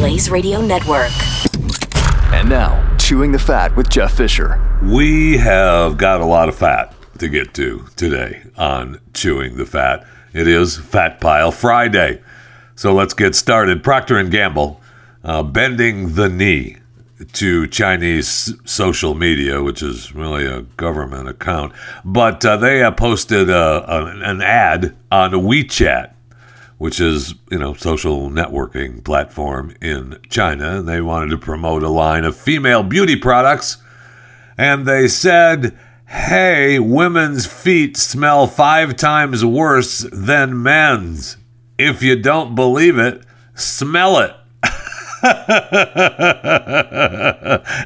Blaze Radio Network. And now, Chewing the Fat with Jeff Fisher. We have got a lot of fat to get to today on Chewing the Fat. It is Fat Pile Friday. So let's get started. Procter & Gamble uh, bending the knee to Chinese social media, which is really a government account. But uh, they uh, posted uh, an ad on WeChat, which is you know social networking platform in China. They wanted to promote a line of female beauty products, and they said. Hey, women's feet smell five times worse than men's. If you don't believe it, smell it.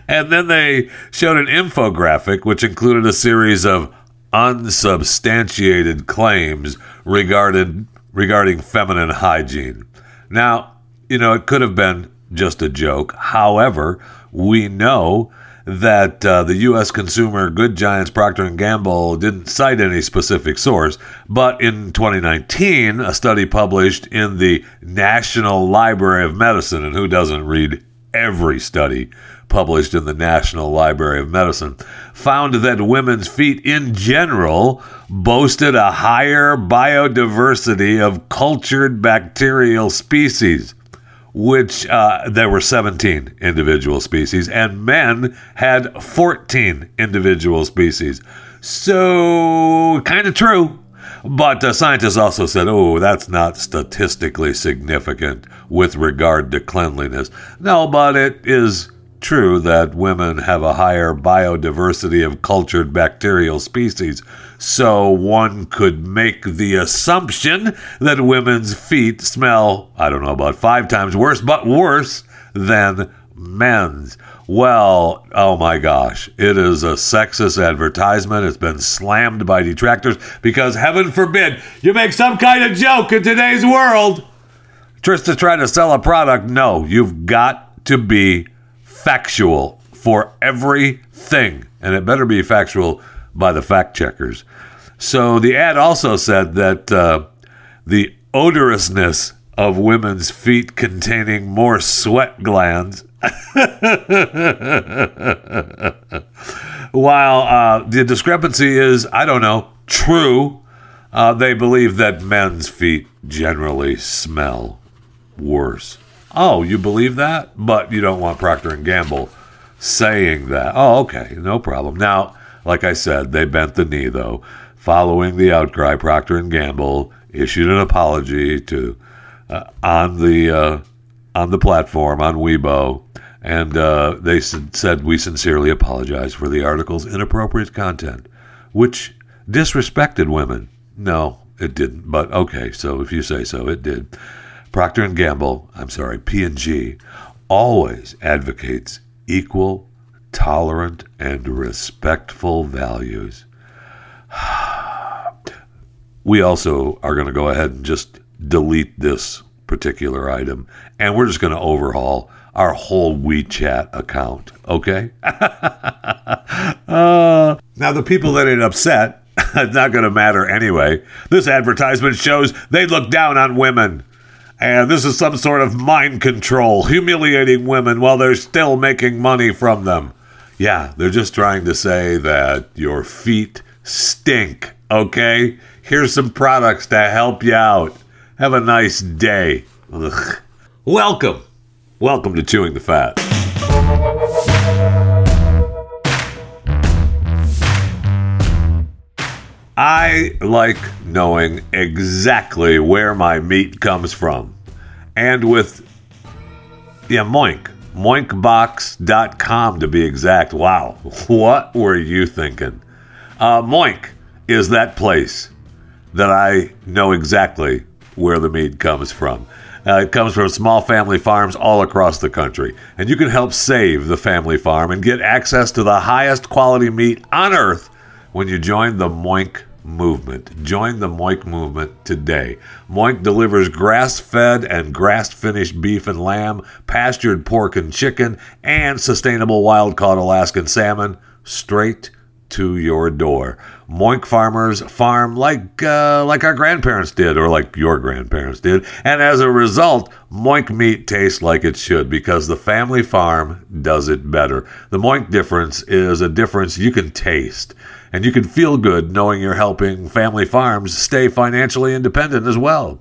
and then they showed an infographic which included a series of unsubstantiated claims regarding regarding feminine hygiene. Now, you know, it could have been just a joke. However, we know that uh, the U.S. consumer good giants Procter & Gamble didn't cite any specific source, but in 2019, a study published in the National Library of Medicine, and who doesn't read every study published in the National Library of Medicine, found that women's feet in general boasted a higher biodiversity of cultured bacterial species which uh, there were 17 individual species, and men had 14 individual species. So, kind of true. But uh, scientists also said, oh, that's not statistically significant with regard to cleanliness. No, but it is true that women have a higher biodiversity of cultured bacterial species, so one could make the assumption that women's feet smell, I don't know, about five times worse, but worse than men's. Well, oh my gosh, it is a sexist advertisement. It's been slammed by detractors because, heaven forbid, you make some kind of joke in today's world. Just to try to sell a product, no, you've got to be factual for everything, and it better be factual by the fact checkers. So the ad also said that uh, the odorousness of women's feet containing more sweat glands. While uh, the discrepancy is, I don't know, true, uh, they believe that men's feet generally smell worse. Oh, you believe that, but you don't want Procter and Gamble saying that. Oh, okay, no problem. Now, like I said, they bent the knee though. Following the outcry, Procter and Gamble issued an apology to uh, on the uh, on the platform on Weibo, and uh, they said we sincerely apologize for the article's inappropriate content, which disrespected women. No, it didn't. But okay, so if you say so, it did. Procter and Gamble, I'm sorry, P&G, always advocates equal, tolerant, and respectful values. we also are going to go ahead and just delete this particular item, and we're just going to overhaul our whole WeChat account, okay? uh, now, the people that ain't upset, it's not going to matter anyway. This advertisement shows they look down on women. And this is some sort of mind control, humiliating women while they're still making money from them. Yeah, they're just trying to say that your feet stink, okay? Here's some products to help you out. Have a nice day. Ugh. Welcome. Welcome to Chewing the Fat. I like knowing exactly where my meat comes from. And with, yeah, Moink, moinkbox.com to be exact. Wow, what were you thinking? Uh, Moink is that place that I know exactly where the meat comes from. Uh, it comes from small family farms all across the country. And you can help save the family farm and get access to the highest quality meat on earth when you join the Moink movement. Join the Moink movement today. Moink delivers grass fed and grass finished beef and lamb, pastured pork and chicken, and sustainable wild caught Alaskan salmon straight to your door. Moink farmers farm like uh, like our grandparents did, or like your grandparents did, and as a result, Moink meat tastes like it should because the family farm does it better. The Moink difference is a difference you can taste, and you can feel good knowing you're helping family farms stay financially independent as well.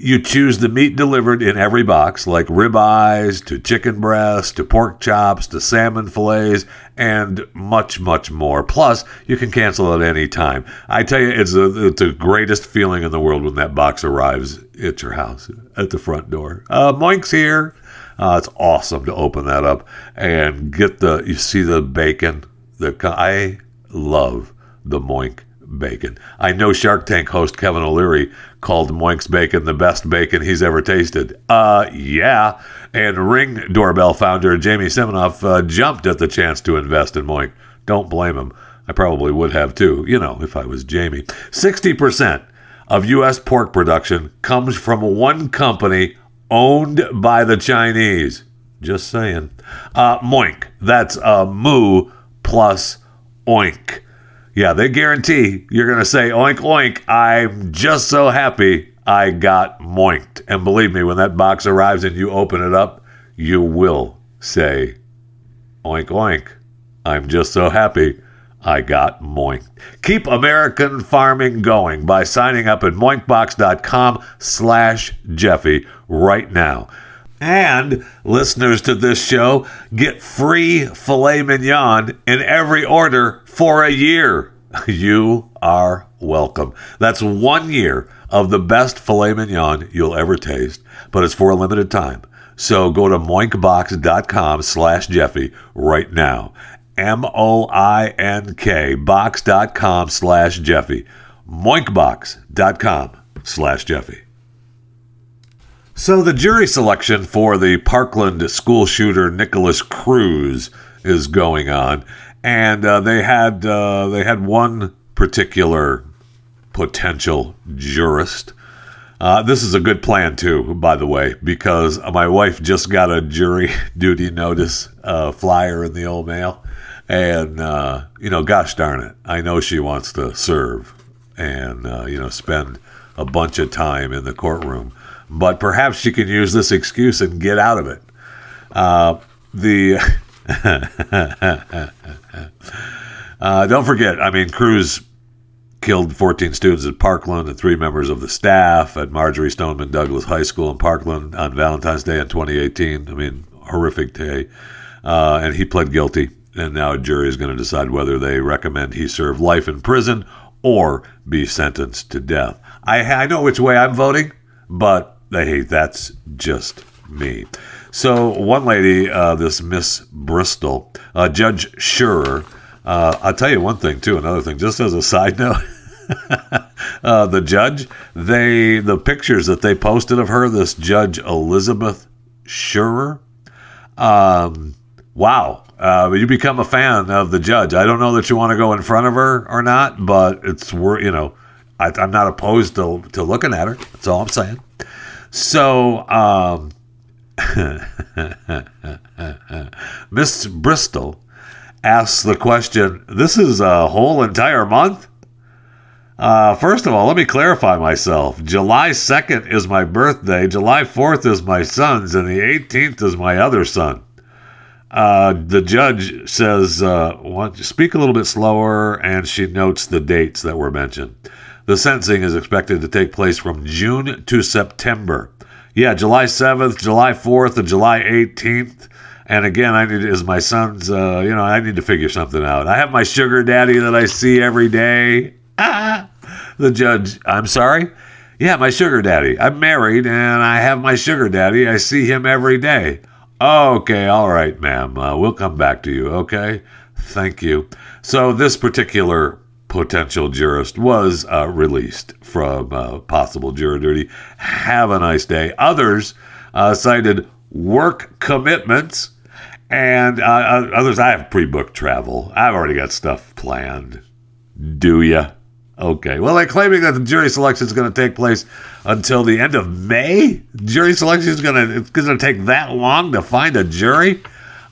You choose the meat delivered in every box, like ribeyes to chicken breasts to pork chops to salmon fillets and much, much more. Plus, you can cancel at any time. I tell you, it's, a, it's the greatest feeling in the world when that box arrives at your house at the front door. Uh, Moink's here. Uh, it's awesome to open that up and get the. You see the bacon. The I love the Moink bacon. I know Shark Tank host Kevin O'Leary called Moink's bacon the best bacon he's ever tasted. Uh, yeah. And Ring doorbell founder Jamie Siminoff uh, jumped at the chance to invest in Moink. Don't blame him. I probably would have too, you know, if I was Jamie. 60% of U.S. pork production comes from one company owned by the Chinese. Just saying. Uh, Moink. That's uh, moo plus oink. Yeah, they guarantee you're going to say oink oink. I'm just so happy I got moinked. And believe me, when that box arrives and you open it up, you will say oink oink. I'm just so happy I got moinked. Keep American farming going by signing up at moinkbox.com slash Jeffy right now. And listeners to this show get free filet mignon in every order for a year. You are welcome. That's one year of the best filet mignon you'll ever taste, but it's for a limited time. So go to moinkbox.com slash Jeffy right now. M-O-I-N-K box.com slash Jeffy. Moinkbox.com slash Jeffy. So the jury selection for the Parkland school shooter Nikolas Cruz is going on, and uh, they had uh, they had one particular potential jurist. Uh, this is a good plan too, by the way, because my wife just got a jury duty notice uh, flyer in the old mail, and uh, you know, gosh darn it, I know she wants to serve and uh, you know spend a bunch of time in the courtroom but perhaps she can use this excuse and get out of it. Uh, the uh, don't forget, I mean, Cruz killed 14 students at Parkland and three members of the staff at Marjory Stoneman Douglas High School in Parkland on Valentine's Day in 2018. I mean, horrific day. Uh, and he pled guilty, and now a jury is going to decide whether they recommend he serve life in prison or be sentenced to death. I, I know which way I'm voting, but hey, that's just me. So one lady, uh, this Miss Bristol, uh, Judge Scherer, uh, I'll tell you one thing too. Another thing, just as a side note, uh, the judge, they the pictures that they posted of her, this Judge Elizabeth Scherer. Um, wow, uh, you become a fan of the judge. I don't know that you want to go in front of her or not, but it's worth you know, I, I'm not opposed to to looking at her. That's all I'm saying. So, um, Miss Bristol asks the question This is a whole entire month? Uh, first of all, let me clarify myself. July 2nd is my birthday, July 4th is my son's, and the 18th is my other son. Uh, the judge says, uh, want, speak a little bit slower, and she notes the dates that were mentioned. The sentencing is expected to take place from June to September. Yeah, July 7th, July 4th, and July 18th. And again, I need is my son's. Uh, you know, I need to figure something out. I have my sugar daddy that I see every day. The judge. I'm sorry. Yeah, my sugar daddy. I'm married and I have my sugar daddy. I see him every day. Okay, all right, ma'am. Uh, we'll come back to you. Okay, thank you. So this particular potential jurist was uh, released from uh, possible jury duty. Have a nice day. Others uh, cited work commitments, and uh, uh, others, I have pre booked travel. I've already got stuff planned. Do ya? Okay. Well, they're claiming that the jury selection is going to take place until the end of May. Jury selection is going to it's going to take that long to find a jury.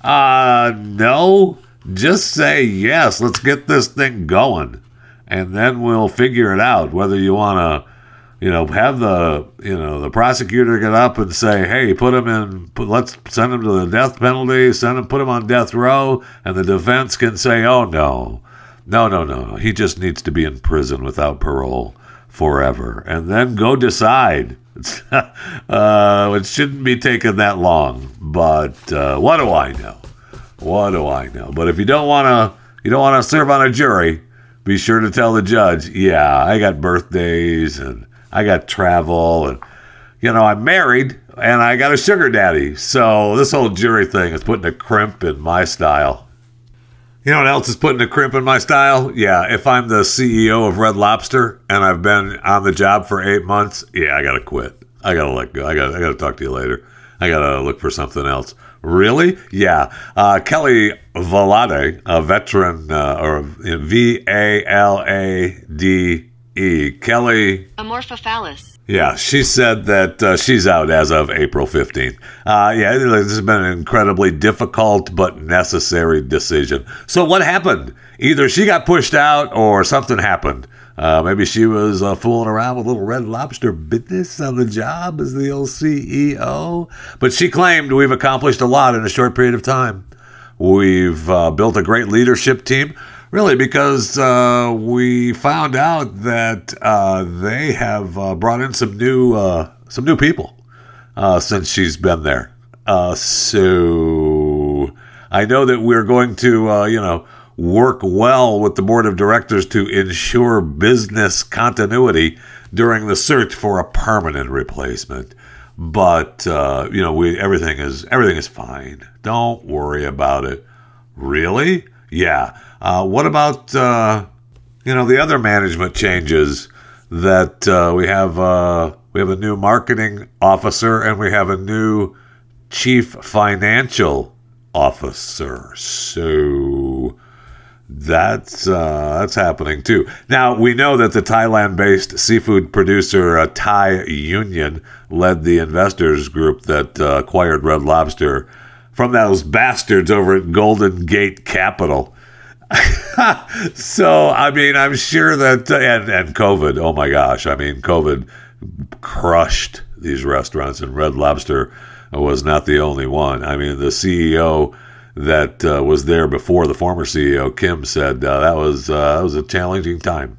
Uh, no. Just say yes. Let's get this thing going, and then we'll figure it out. Whether you want to, you know, have the you know the prosecutor get up and say, "Hey, put him in. Put, let's send him to the death penalty. Send him, put him on death row," and the defense can say, "Oh no." No, no, no. He just needs to be in prison without parole forever. And then go decide. uh, it shouldn't be taking that long. But uh, what do I know? What do I know? But if you don't want to, you don't want to serve on a jury. Be sure to tell the judge. Yeah, I got birthdays and I got travel and you know I'm married and I got a sugar daddy. So this whole jury thing is putting a crimp in my style. You know what else is putting a crimp in my style? Yeah, if I'm the CEO of Red Lobster and I've been on the job for eight months, yeah, I gotta quit. I gotta let go. I gotta, I gotta talk to you later. I gotta look for something else. Really? Yeah. Uh, Kelly Valade, a veteran, uh, or V A L A D E. Kelly. Amorphophallus. Yeah, she said that uh, she's out as of April 15th. Uh, yeah, this has been an incredibly difficult but necessary decision. So, what happened? Either she got pushed out or something happened. Uh, maybe she was uh, fooling around with little red lobster business on the job as the old CEO. But she claimed we've accomplished a lot in a short period of time. We've uh, built a great leadership team. Really, because uh, we found out that uh, they have uh, brought in some new some new people since she's been there. So I know that we're going to, you know, work well with the board of directors to ensure business continuity during the search for a permanent replacement. But you know, we everything is everything is fine. Don't worry about it. Really? Yeah. Uh, what about uh, you know the other management changes that uh, we have? Uh, we have a new marketing officer and we have a new chief financial officer. So that's uh, that's happening too. Now we know that the Thailand-based seafood producer uh, Thai Union led the investors group that uh, acquired Red Lobster from those bastards over at Golden Gate Capital. so I mean, I'm sure that uh, and and COVID. Oh my gosh, I mean, COVID crushed these restaurants, and Red Lobster was not the only one. I mean, the CEO that uh, was there before the former CEO Kim said uh, that was uh, that was a challenging time,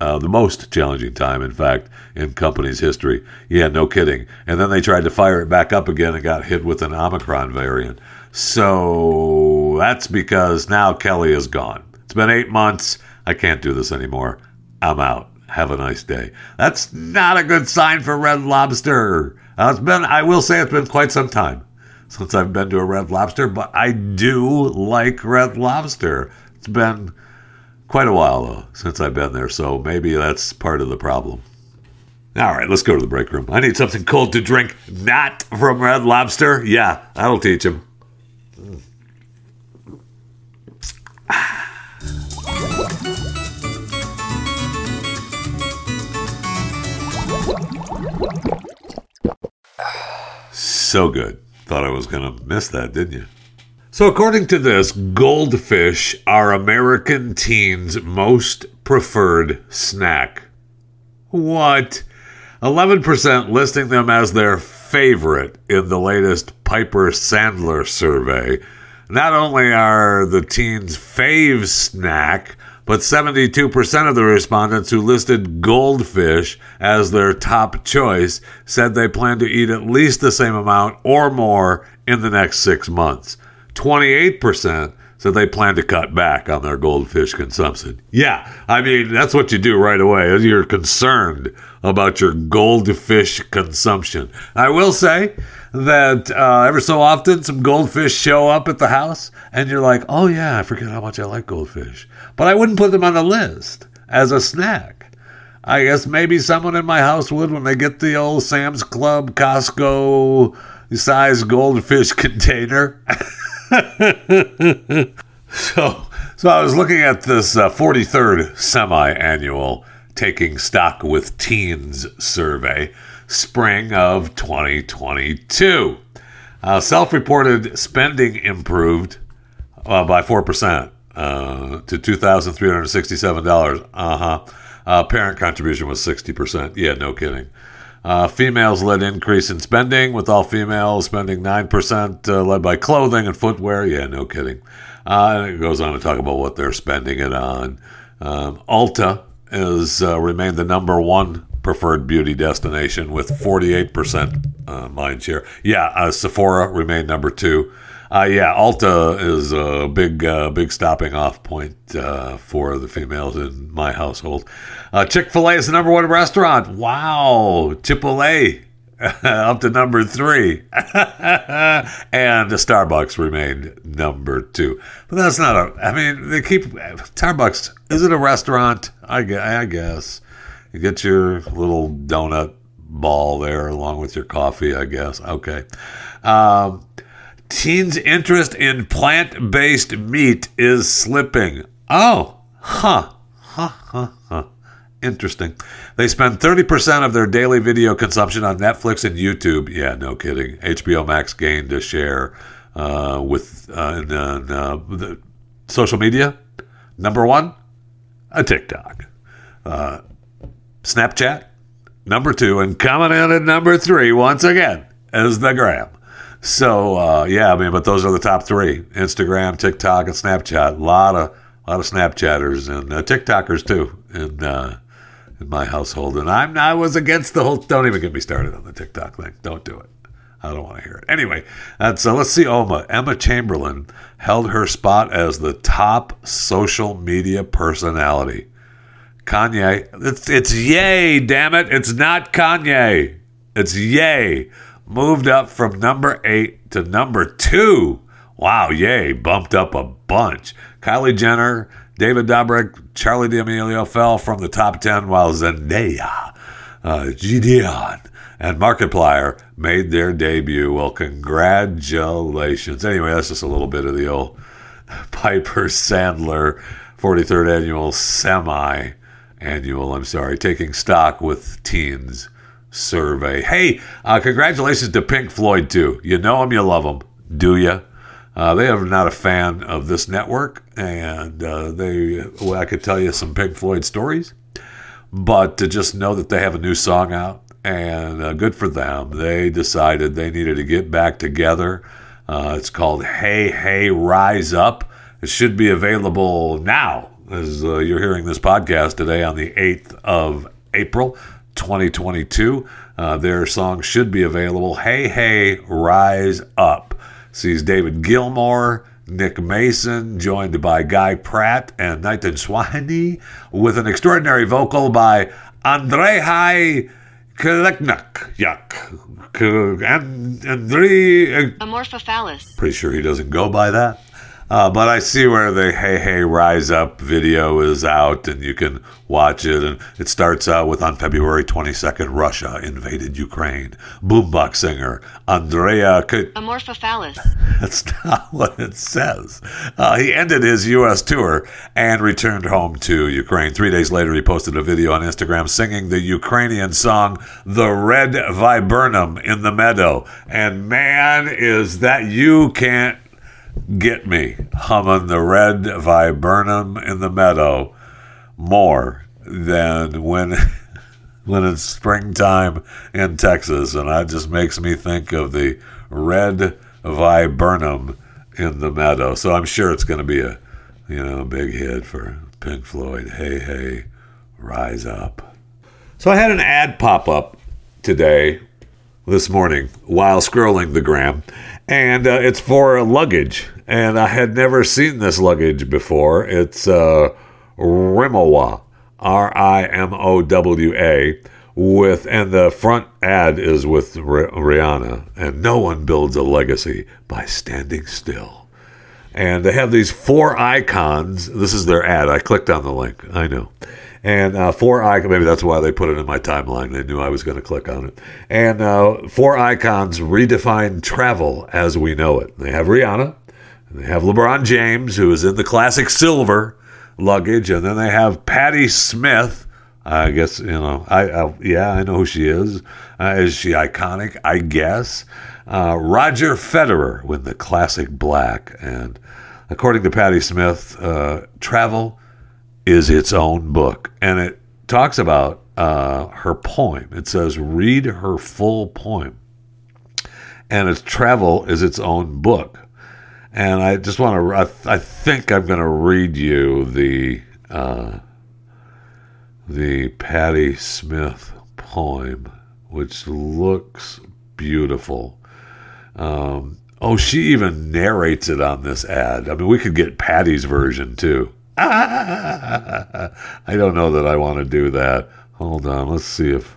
uh, the most challenging time, in fact, in company's history. Yeah, no kidding. And then they tried to fire it back up again and got hit with an Omicron variant. So that's because now Kelly is gone. It's been eight months. I can't do this anymore. I'm out. Have a nice day. That's not a good sign for Red Lobster. Uh, it's been, I will say, it's been quite some time since I've been to a Red Lobster, but I do like Red Lobster. It's been quite a while though since I've been there, so maybe that's part of the problem. All right, let's go to the break room. I need something cold to drink, not from Red Lobster. Yeah, that'll teach him. So good. Thought I was going to miss that, didn't you? So, according to this, goldfish are American teens' most preferred snack. What? 11% listing them as their favorite in the latest Piper Sandler survey. Not only are the teens' fave snack, but 72% of the respondents who listed goldfish as their top choice said they plan to eat at least the same amount or more in the next six months. 28% said they plan to cut back on their goldfish consumption. Yeah, I mean, that's what you do right away. You're concerned about your goldfish consumption. I will say that uh, ever so often some goldfish show up at the house, and you're like, oh yeah, I forget how much I like goldfish. But I wouldn't put them on the list as a snack. I guess maybe someone in my house would when they get the old Sam's Club, Costco size goldfish container. so, so I was looking at this uh, 43rd semi-annual Taking Stock with Teens survey, spring of 2022. Uh, self-reported spending improved uh, by four percent uh, to two thousand three hundred sixty-seven dollars. Uh-huh. Uh, parent contribution was sixty percent. Yeah, no kidding. Uh, females led increase in spending, with all females spending 9%, uh, led by clothing and footwear. Yeah, no kidding. Uh, and it goes on to talk about what they're spending it on. Um, Ulta has remained the number one preferred beauty destination with 48% uh, mind share. Yeah, uh, Sephora remained number two. Uh, yeah, Ulta is a big, uh, big stopping off point uh, for the females in my household. Uh, Chick Fil A is the number one restaurant. Wow, Chick Fil A up to number three, and Starbucks remained number two. But that's not a. I mean, they keep Starbucks. Is it a restaurant? I, I guess get your little donut ball there along with your coffee. I guess. Okay. Um, Teens' interest in plant based meat is slipping. Oh, huh. Huh, huh, huh. Interesting. They spend 30% of their daily video consumption on Netflix and YouTube. Yeah, no kidding. HBO Max gained a share uh, with uh, in, uh, the social media. Number one, a TikTok. Snapchat, number two. And coming in at number three, once again, is the gram. So uh, yeah, I mean, but those are the top three: Instagram, TikTok, and Snapchat. A lot of a lot of Snapchatters and uh, TikTokers too in uh, in my household. And I'm I was against the whole. Don't even get me started on the TikTok thing. Don't do it. I don't want to hear it. Anyway, that's uh, let's see. Oma Emma Chamberlain held her spot as the top social media personality. Kanye, it's it's yay, damn it! It's not Kanye. It's yay moved up from number eight to number two. Wow, yay, bumped up a bunch. Kylie Jenner, David Dobrik, Charli D'Amelio fell from the top 10, while Zendaya, uh, Gideon, and Markiplier made their debut. Well, congratulations. Anyway, that's just a little bit of the old Piper Sandler 43rd annual semi annual, I'm sorry, taking stock with teens survey. Hey, uh, congratulations to Pink Floyd, too. You know them, you love them, do you? Uh, they are not a fan of this network, and uh, they. Well, I could tell you some Pink Floyd stories, but to just know that they have a new song out, and uh, good for them. They decided they needed to get back together. Uh, it's called Hey Hey Rise Up. It should be available now, as uh, you're hearing this podcast today on the 8th of April. 2022. Uh, their song should be available. Hey, hey, rise up. Sees David Gilmour, Nick Mason, joined by Guy Pratt and Nathan Swahini, with an extraordinary vocal by Andrei Kaleknak. Yuck. And Andrei. Amorphophallus. Pretty sure he doesn't go by that. Uh, but I see where the Hey Hey Rise Up video is out and you can watch it. And it starts out with on February 22nd, Russia invaded Ukraine. Boombox singer Andrea. K- Amorphophallus. That's not what it says. Uh, he ended his U.S. tour and returned home to Ukraine. Three days later, he posted a video on Instagram singing the Ukrainian song The Red Viburnum in the Meadow. And man, is that you can't get me humming the red viburnum in the meadow more than when when it's springtime in Texas. And that just makes me think of the red viburnum in the meadow. So I'm sure it's going to be a you know big hit for Pink Floyd. Hey hey rise up. So I had an ad pop up today this morning while scrolling the gram and uh, it's for luggage. And I had never seen this luggage before. It's uh, Rimowa, R I M O W A, with, and the front ad is with Rih- Rihanna, and no one builds a legacy by standing still. And they have these four icons. This is their ad. I clicked on the link. I know. And uh, four icons. Maybe that's why they put it in my timeline. They knew I was going to click on it. And uh, four icons redefine travel as we know it. They have Rihanna. And they have LeBron James, who is in the classic silver luggage, and then they have Patti Smith. I guess you know. I, I yeah, I know who she is. Uh, is she iconic? I guess. Uh, Roger Federer with the classic black, and according to Patti Smith, uh, travel is its own book, and it talks about uh, her poem. It says, "Read her full poem," and its travel is its own book and I just want to. I, I think I'm going to read you the uh, the Patti Smith poem, which looks beautiful. Um, oh, she even narrates it on this ad. I mean, we could get Patti's version too. I don't know that I want to do that. Hold on, let's see if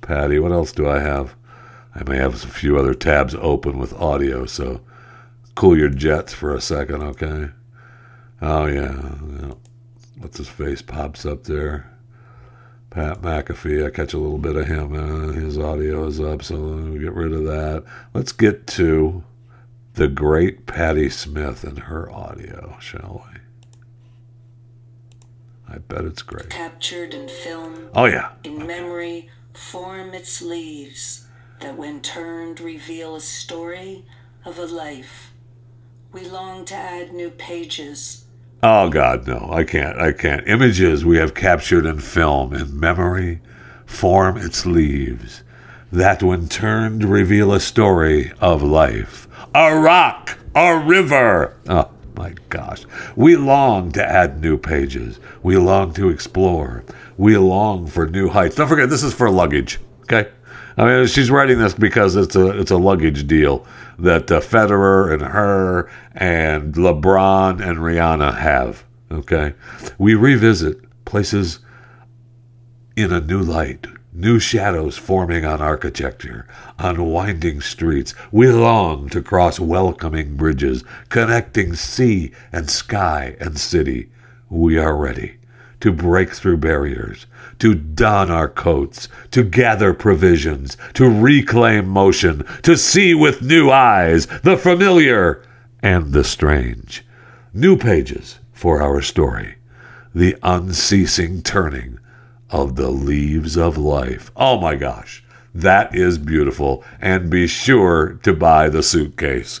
Patti. What else do I have? I may have a few other tabs open with audio, so cool your jets for a second, okay? Oh yeah, yeah. what's his face pops up there? Pat McAfee. I catch a little bit of him. Uh, his audio is up, so we'll get rid of that. Let's get to the great Patti Smith and her audio, shall we? I bet it's great. captured in film, Oh yeah, in memory, form its leaves that when turned reveal a story of a life. We long to add new pages, Oh God, no! I can't. I can't. Images we have captured in film, in memory, form its leaves, that when turned reveal a story of life. A rock, a river. Oh my gosh! We long to add new pages. We long to explore. We long for new heights. Don't forget, this is for luggage. Okay. I mean, she's writing this because it's a it's a luggage deal that uh, Federer and her and LeBron and Rihanna have. Okay, we revisit places in a new light, new shadows forming on architecture, on winding streets. We long to cross welcoming bridges connecting sea and sky and city. We are ready to break through barriers, to don our coats, to gather provisions, to reclaim motion, to see with new eyes the familiar and the strange. New pages for our story, the unceasing turning of the leaves of life. Oh my gosh, that is beautiful. And be sure to buy the suitcase.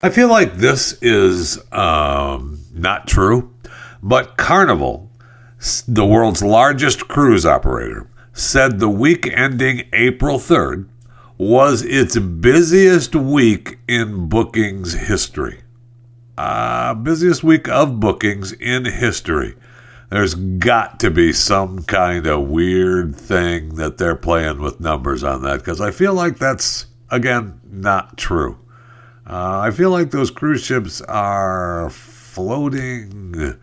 I feel like this is um, not true, but Carnival, the world's largest cruise operator, said the week ending April 3rd was its busiest week in bookings history. Uh, busiest week of bookings in history. There's got to be some kind of weird thing that they're playing with numbers on that because I feel like that's, again, not true. Uh, I feel like those cruise ships are floating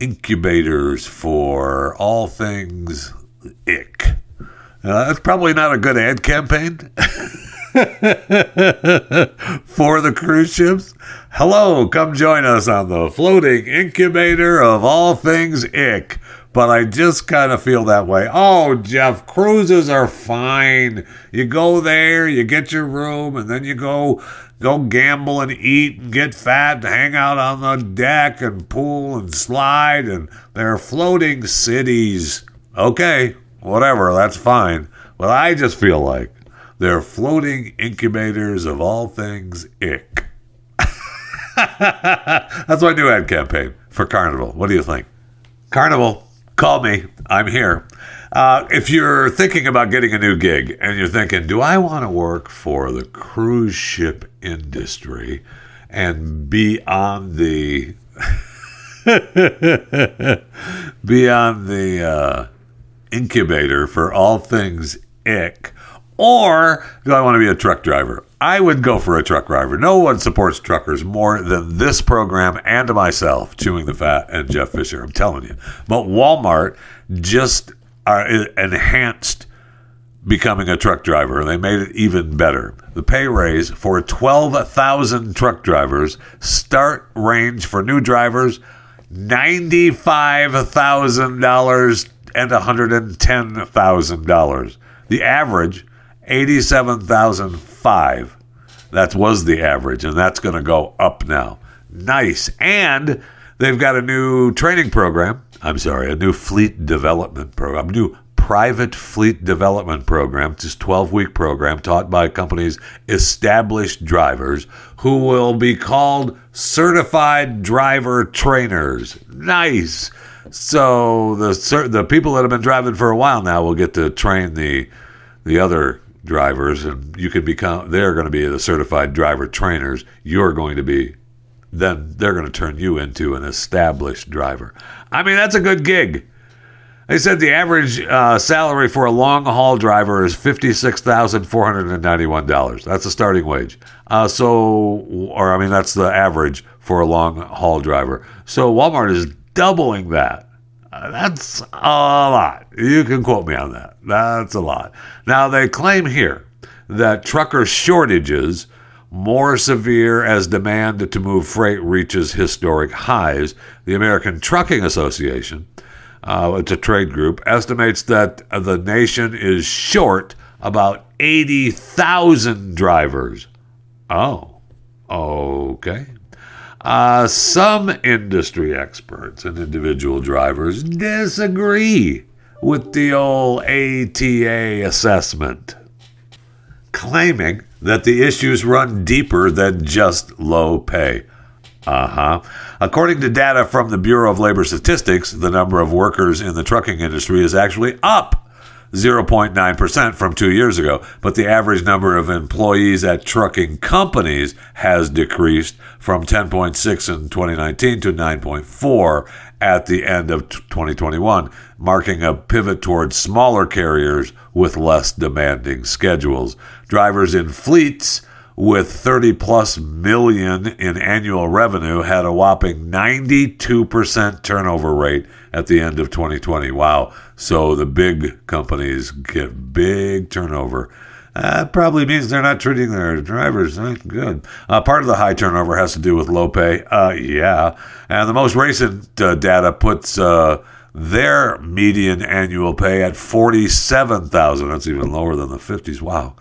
incubators for all things ick. Uh, that's probably not a good ad campaign for the cruise ships. Hello, come join us on the floating incubator of all things ick. But I just kind of feel that way. Oh, Jeff, cruises are fine. You go there, you get your room, and then you go go gamble and eat and get fat and hang out on the deck and pool and slide and they're floating cities. Okay, whatever, that's fine. Well, I just feel like they're floating incubators of all things ick. That's my new ad campaign for Carnival. What do you think? Carnival, call me. I'm here. Uh, if you're thinking about getting a new gig and you're thinking, do I want to work for the cruise ship industry and be on the be on the uh, incubator for all things ick, or do I want to be a truck driver? I would go for a truck driver. No one supports truckers more than this program and myself, Chewing the Fat and Jeff Fisher. I'm telling you. But Walmart just uh, enhanced becoming a truck driver. They made it even better. The pay raise for 12,000 truck drivers start range for new drivers $95,000 and $110,000. The average 87,005. That was the average and that's going to go up now. Nice. And they've got a new training program. I'm sorry, a new fleet development program, new private fleet development program, this 12 week program taught by companies' established drivers who will be called certified driver trainers. Nice. So the the people that have been driving for a while now will get to train the the other drivers and you can become they're going to be the certified driver trainers. You're going to be then they're going to turn you into an established driver. I mean, that's a good gig. They said the average uh, salary for a long haul driver is $56,491. That's the starting wage. Uh, so, or I mean, that's the average for a long haul driver. So Walmart is doubling that. Uh, that's a lot. You can quote me on that. That's a lot. Now, they claim here that trucker shortages more severe as demand to move freight reaches historic highs. The American Trucking Association uh, it's a trade group, estimates that the nation is short about 80,000 drivers. Oh, okay. Uh, some industry experts and individual drivers disagree with the old ATA assessment, claiming that the issues run deeper than just low pay. Uh huh. According to data from the Bureau of Labor Statistics, the number of workers in the trucking industry is actually up 0.9% from two years ago, but the average number of employees at trucking companies has decreased from 10.6 in 2019 to 9.4 at the end of 2021, marking a pivot towards smaller carriers with less demanding schedules. Drivers in fleets with 30 plus million in annual revenue had a whopping 92% turnover rate at the end of 2020. Wow. So the big companies get big turnover. That probably means they're not treating their drivers good. Uh, part of the high turnover has to do with low pay. Uh, yeah. And the most recent uh, data puts uh, their median annual pay at 47,000. That's even lower than the 50s. Wow.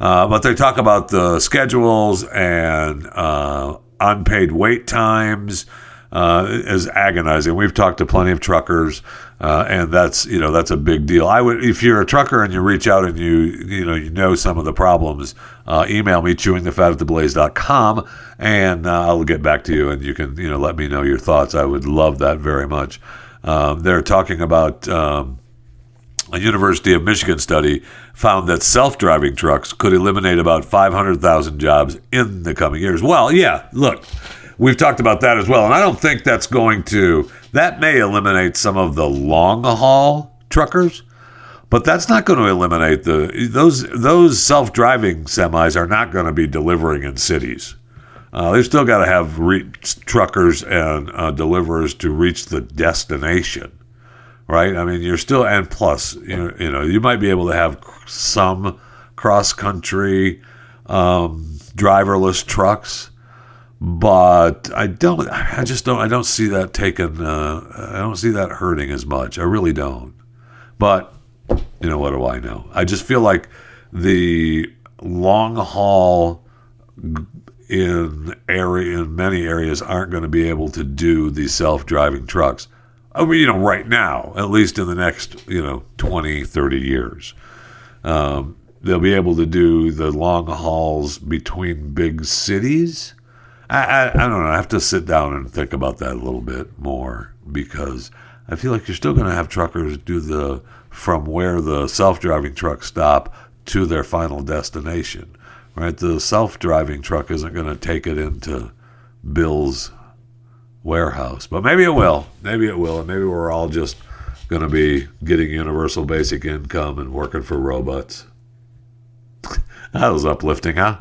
Uh, but they talk about the schedules and uh, unpaid wait times uh, is agonizing. We've talked to plenty of truckers, uh, and that's you know that's a big deal. I would if you're a trucker and you reach out and you you know you know some of the problems, uh, email me chewingthefat at theblaze.com and uh, I'll get back to you and you can you know let me know your thoughts. I would love that very much. Um, they're talking about. Um, a University of Michigan study found that self driving trucks could eliminate about 500,000 jobs in the coming years. Well, yeah, look, we've talked about that as well. And I don't think that's going to, that may eliminate some of the long haul truckers. But that's not going to eliminate the those those self driving semis are not going to be delivering in cities. Uh, they've still got to have re- truckers and uh, deliverers to reach the destination right? I mean, you're still and plus, you know, you know, you might be able to have some cross country um, driverless trucks, but I don't. I just don't. I don't see that taking. Uh, I don't see that hurting as much. I really don't. But you know, what do I know? I just feel like the long haul in area in many areas aren't going to be able to do these self-driving trucks I mean, you know, right now, at least in the next, you know, 20, 30 years. Um, they'll be able to do the long hauls between big cities. I, I, I don't know. I have to sit down and think about that a little bit more because I feel like you're still going to have truckers do the from where the self-driving trucks stop to their final destination. Right? The self-driving truck isn't going to take it into Bill's warehouse, but maybe it will. Maybe it will, and maybe we're all just going to be getting universal basic income and working for robots. that was uplifting, huh?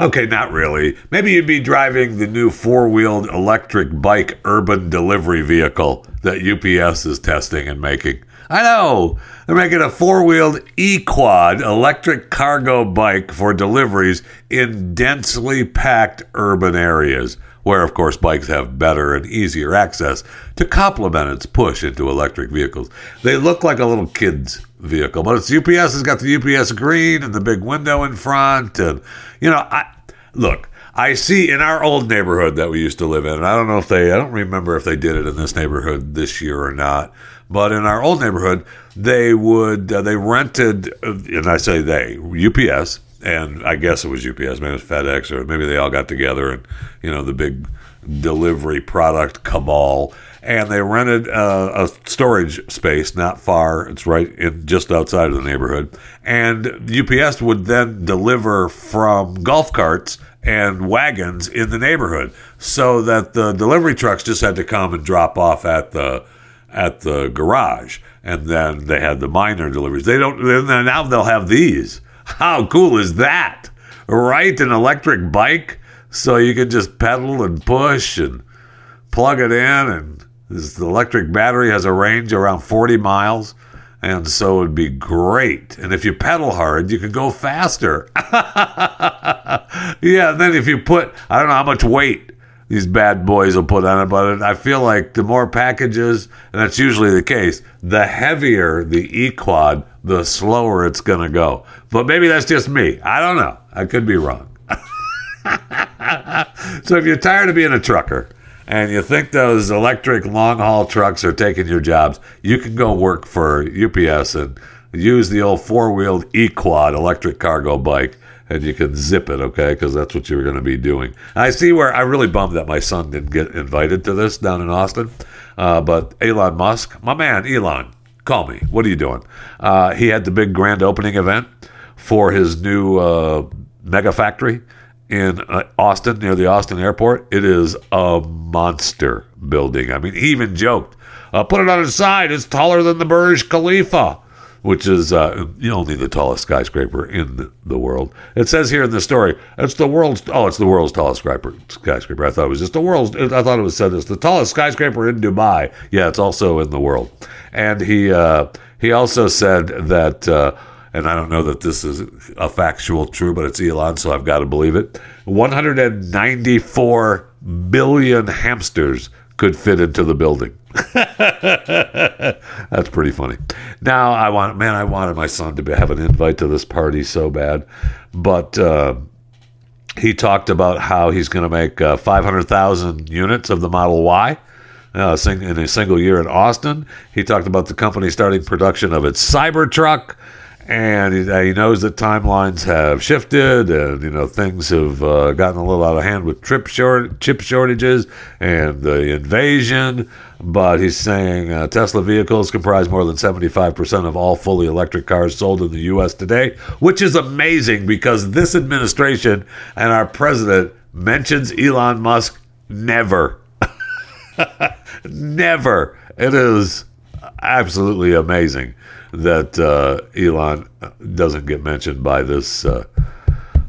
Okay, not really. Maybe you'd be driving the new four wheeled electric bike urban delivery vehicle that UPS is testing and making. I know! They're making a four wheeled e quad electric cargo bike for deliveries in densely packed urban areas, where, of course, bikes have better and easier access to complement its push into electric vehicles. They look like a little kid's vehicle, but it's UPS has got the UPS green and the big window in front. And, you know, I look. I see in our old neighborhood that we used to live in, and I don't know if they, I don't remember if they did it in this neighborhood this year or not, but in our old neighborhood, they would, uh, they rented, uh, and I say they, UPS, and I guess it was UPS, maybe it was FedEx, or maybe they all got together and, you know, the big delivery product cabal. And they rented uh, a storage space not far. It's right in just outside of the neighborhood. And UPS would then deliver from golf carts and wagons in the neighborhood, so that the delivery trucks just had to come and drop off at the at the garage, and then they had the minor deliveries. They don't. Now they'll have these. How cool is that? Right, an electric bike, so you can just pedal and push and plug it in, and this electric battery has a range around 40 miles. And so it'd be great. And if you pedal hard, you can go faster. yeah, and then if you put, I don't know how much weight these bad boys will put on it, but I feel like the more packages, and that's usually the case, the heavier the E Quad, the slower it's going to go. But maybe that's just me. I don't know. I could be wrong. so if you're tired of being a trucker, and you think those electric long haul trucks are taking your jobs, you can go work for UPS and use the old four wheeled E Quad electric cargo bike and you can zip it, okay? Because that's what you're going to be doing. I see where I'm really bummed that my son didn't get invited to this down in Austin. Uh, but Elon Musk, my man, Elon, call me. What are you doing? Uh, he had the big grand opening event for his new uh, mega factory in uh, Austin, near the Austin airport. It is a monster building. I mean, he even joked, uh, put it on its side. It's taller than the Burj Khalifa, which is uh, only the tallest skyscraper in the, world. It says here in the story, it's the world's, oh, it's the world's tallest skyscraper. skyscraper. I thought it was just the world's, I thought it was said it's the tallest skyscraper in Dubai. Yeah, it's also in the world. And he, uh, he also said that, uh, and I don't know that this is a factual true, but it's Elon, so I've got to believe it. 194 billion hamsters could fit into the building. That's pretty funny. Now I want, man, I wanted my son to have an invite to this party so bad, but uh, he talked about how he's going to make uh, 500,000 units of the Model Y. Uh, in a single year in Austin, he talked about the company starting production of its Cybertruck and he, knows that timelines have shifted and you know things have uh, gotten a little out of hand with chip short chip shortages and the invasion. But he's saying uh, Tesla vehicles comprise more than 75% of all fully electric cars sold in the US today which is amazing because this administration and our president mentions Elon Musk never. Never. It is absolutely amazing that uh, Elon doesn't get mentioned by this uh,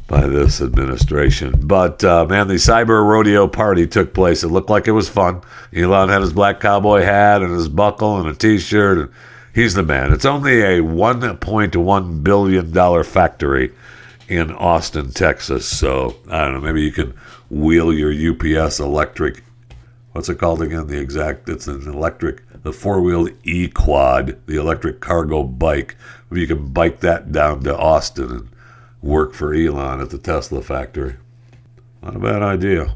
by this administration. But uh, man, the cyber rodeo party took place. It looked like it was fun. Elon had his black cowboy hat and his buckle and a T-shirt, and he's the man. It's only a 1.1 billion dollar factory in Austin, Texas. So I don't know. Maybe you can wheel your UPS electric. What's it called again? The exact. It's an electric the four wheeled E Quad, the electric cargo bike. You can bike that down to Austin and work for Elon at the Tesla factory. Not a bad idea.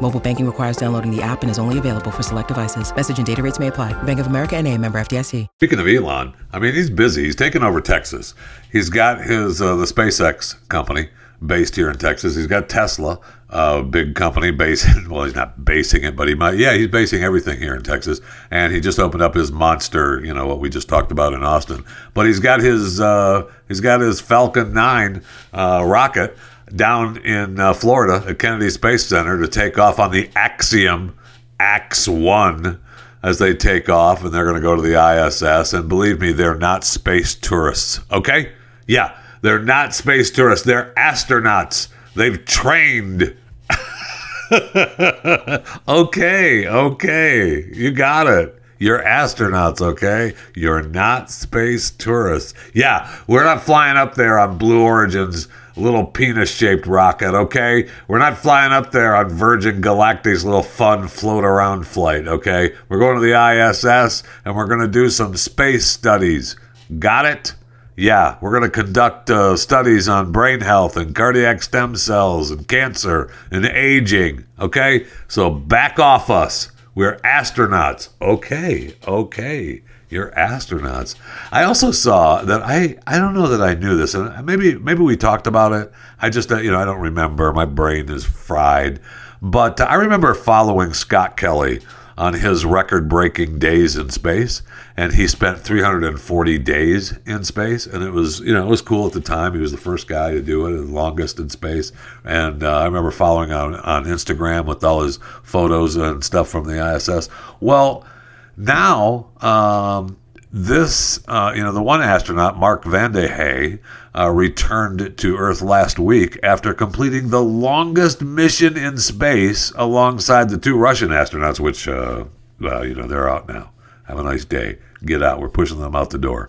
Mobile banking requires downloading the app and is only available for select devices. Message and data rates may apply. Bank of America and a member FDIC. Speaking of Elon, I mean, he's busy. He's taking over Texas. He's got his uh, the SpaceX company based here in Texas. He's got Tesla, a big company based. Well, he's not basing it, but he might. Yeah, he's basing everything here in Texas. And he just opened up his monster. You know what we just talked about in Austin. But he's got his uh, he's got his Falcon Nine uh, rocket down in uh, Florida at Kennedy Space Center to take off on the Axiom Ax One as they take off, and they're going to go to the ISS. And believe me, they're not space tourists. Okay, yeah. They're not space tourists. They're astronauts. They've trained. okay, okay. You got it. You're astronauts, okay? You're not space tourists. Yeah, we're not flying up there on Blue Origin's little penis shaped rocket, okay? We're not flying up there on Virgin Galactic's little fun float around flight, okay? We're going to the ISS and we're going to do some space studies. Got it? Yeah, we're going to conduct uh, studies on brain health and cardiac stem cells and cancer and aging. Okay? So back off us. We're astronauts. Okay, okay. You're astronauts. I also saw that I I don't know that I knew this and maybe maybe we talked about it. I just uh, you know I don't remember. My brain is fried. But I remember following Scott Kelly on his record breaking days in space and he spent 340 days in space and it was you know it was cool at the time he was the first guy to do it the longest in space and uh, i remember following on, on instagram with all his photos and stuff from the iss well now um, this, uh, you know, the one astronaut, Mark Vande Hei, uh, returned to Earth last week after completing the longest mission in space alongside the two Russian astronauts, which, uh, well, you know, they're out now. Have a nice day. Get out. We're pushing them out the door.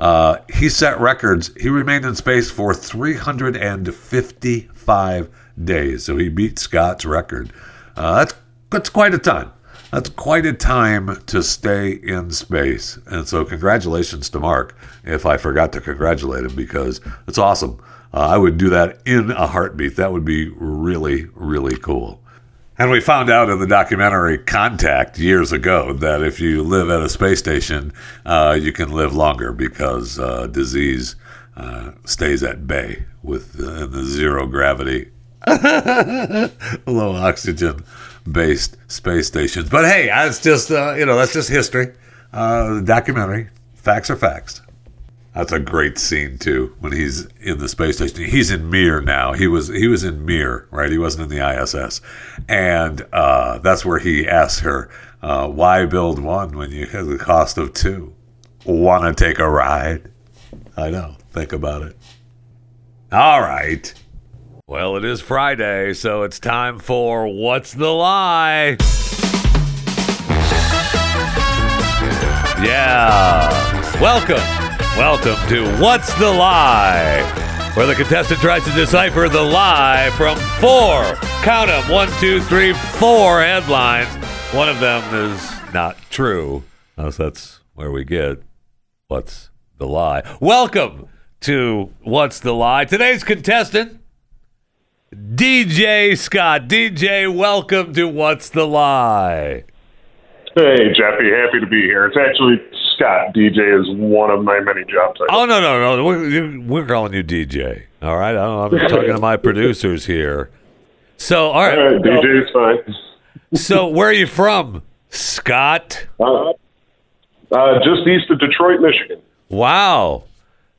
Uh, he set records. He remained in space for 355 days. So he beat Scott's record. Uh, that's, that's quite a time. That's quite a time to stay in space. And so, congratulations to Mark if I forgot to congratulate him because it's awesome. Uh, I would do that in a heartbeat. That would be really, really cool. And we found out in the documentary Contact years ago that if you live at a space station, uh, you can live longer because uh, disease uh, stays at bay with the zero gravity, low oxygen based space stations. But hey, that's just uh, you know that's just history. Uh, the documentary, facts are facts. That's a great scene too when he's in the space station. He's in Mir now. He was he was in Mir, right? He wasn't in the ISS, and uh, that's where he asks her, uh, "Why build one when you have the cost of two? Want to take a ride?" I know. Think about it. All right. Well, it is Friday, so it's time for What's the Lie? Yeah. Welcome. Welcome to What's the Lie? Where the contestant tries to decipher the lie from four, count them, one, two, three, four headlines. One of them is not true. So that's where we get What's the Lie. Welcome to What's the Lie? Today's contestant DJ Scott. DJ, welcome to What's the Lie? Hey, Jeffy, happy to be here. It's actually Scott. DJ is one of my many job titles. Oh, no, no, no. We're, we're calling you DJ. All right? I'm talking to my producers here. So, all right. All right, DJ is fine. So, where are you from, Scott? Uh, uh, just east of Detroit, Michigan. Wow.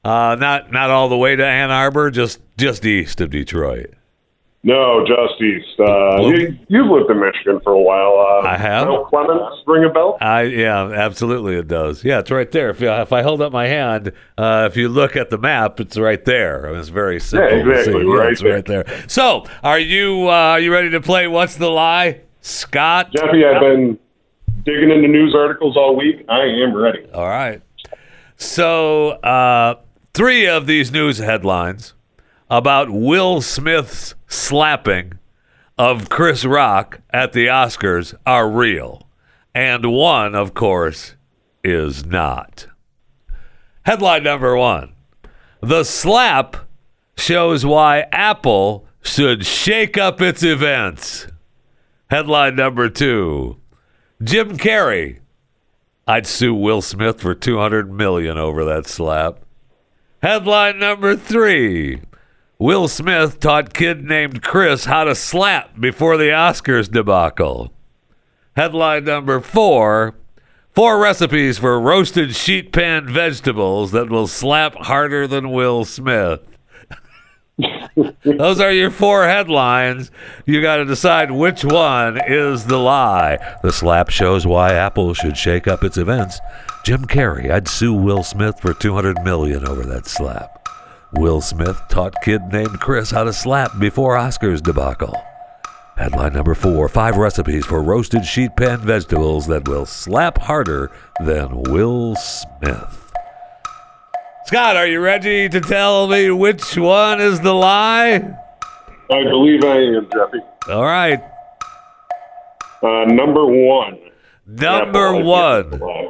Uh, not not all the way to Ann Arbor, just just east of Detroit. No, just east. Uh, you, you've lived in Michigan for a while. Uh, I have. Mount Clemens ring a bell? I yeah, absolutely it does. Yeah, it's right there. If you, if I hold up my hand, uh, if you look at the map, it's right there. It's very simple. Yeah, exactly. Yeah, right, it's there. right there. So, are you uh, are you ready to play? What's the lie, Scott? Jeffy, I've been digging into news articles all week. I am ready. All right. So, uh, three of these news headlines about Will Smith's slapping of Chris Rock at the Oscars are real. And one, of course, is not. Headline number one The slap shows why Apple should shake up its events. Headline number two Jim Carrey. I'd sue Will Smith for 200 million over that slap. Headline number three Will Smith taught kid named Chris how to slap before the Oscars debacle. Headline number four Four recipes for roasted sheet pan vegetables that will slap harder than Will Smith. Those are your four headlines. You got to decide which one is the lie. The slap shows why Apple should shake up its events. Jim Carrey, I'd sue Will Smith for 200 million over that slap. Will Smith taught kid named Chris how to slap before Oscars debacle. Headline number four Five recipes for roasted sheet pan vegetables that will slap harder than Will Smith. Scott, are you ready to tell me which one is the lie? I believe I am, Jeffy. All right. Uh, number one. Number one. think, is the lie.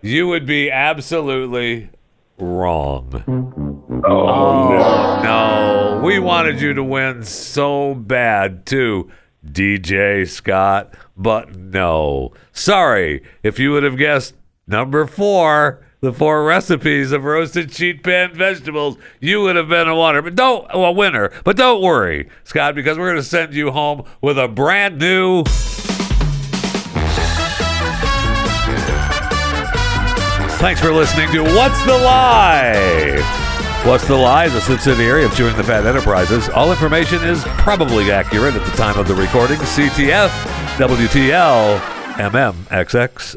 You would be absolutely wrong. Oh, oh, no. No, we wanted you to win so bad too, DJ Scott, but no. Sorry, if you would have guessed number four, the four recipes of roasted sheet pan vegetables, you would have been a winner. But don't a winner. But don't worry, Scott, because we're going to send you home with a brand new. Thanks for listening to What's the Lie? What's the Lie is a subsidiary of Chewing the Fat Enterprises. All information is probably accurate at the time of the recording. CTF, WTL, MMXXII.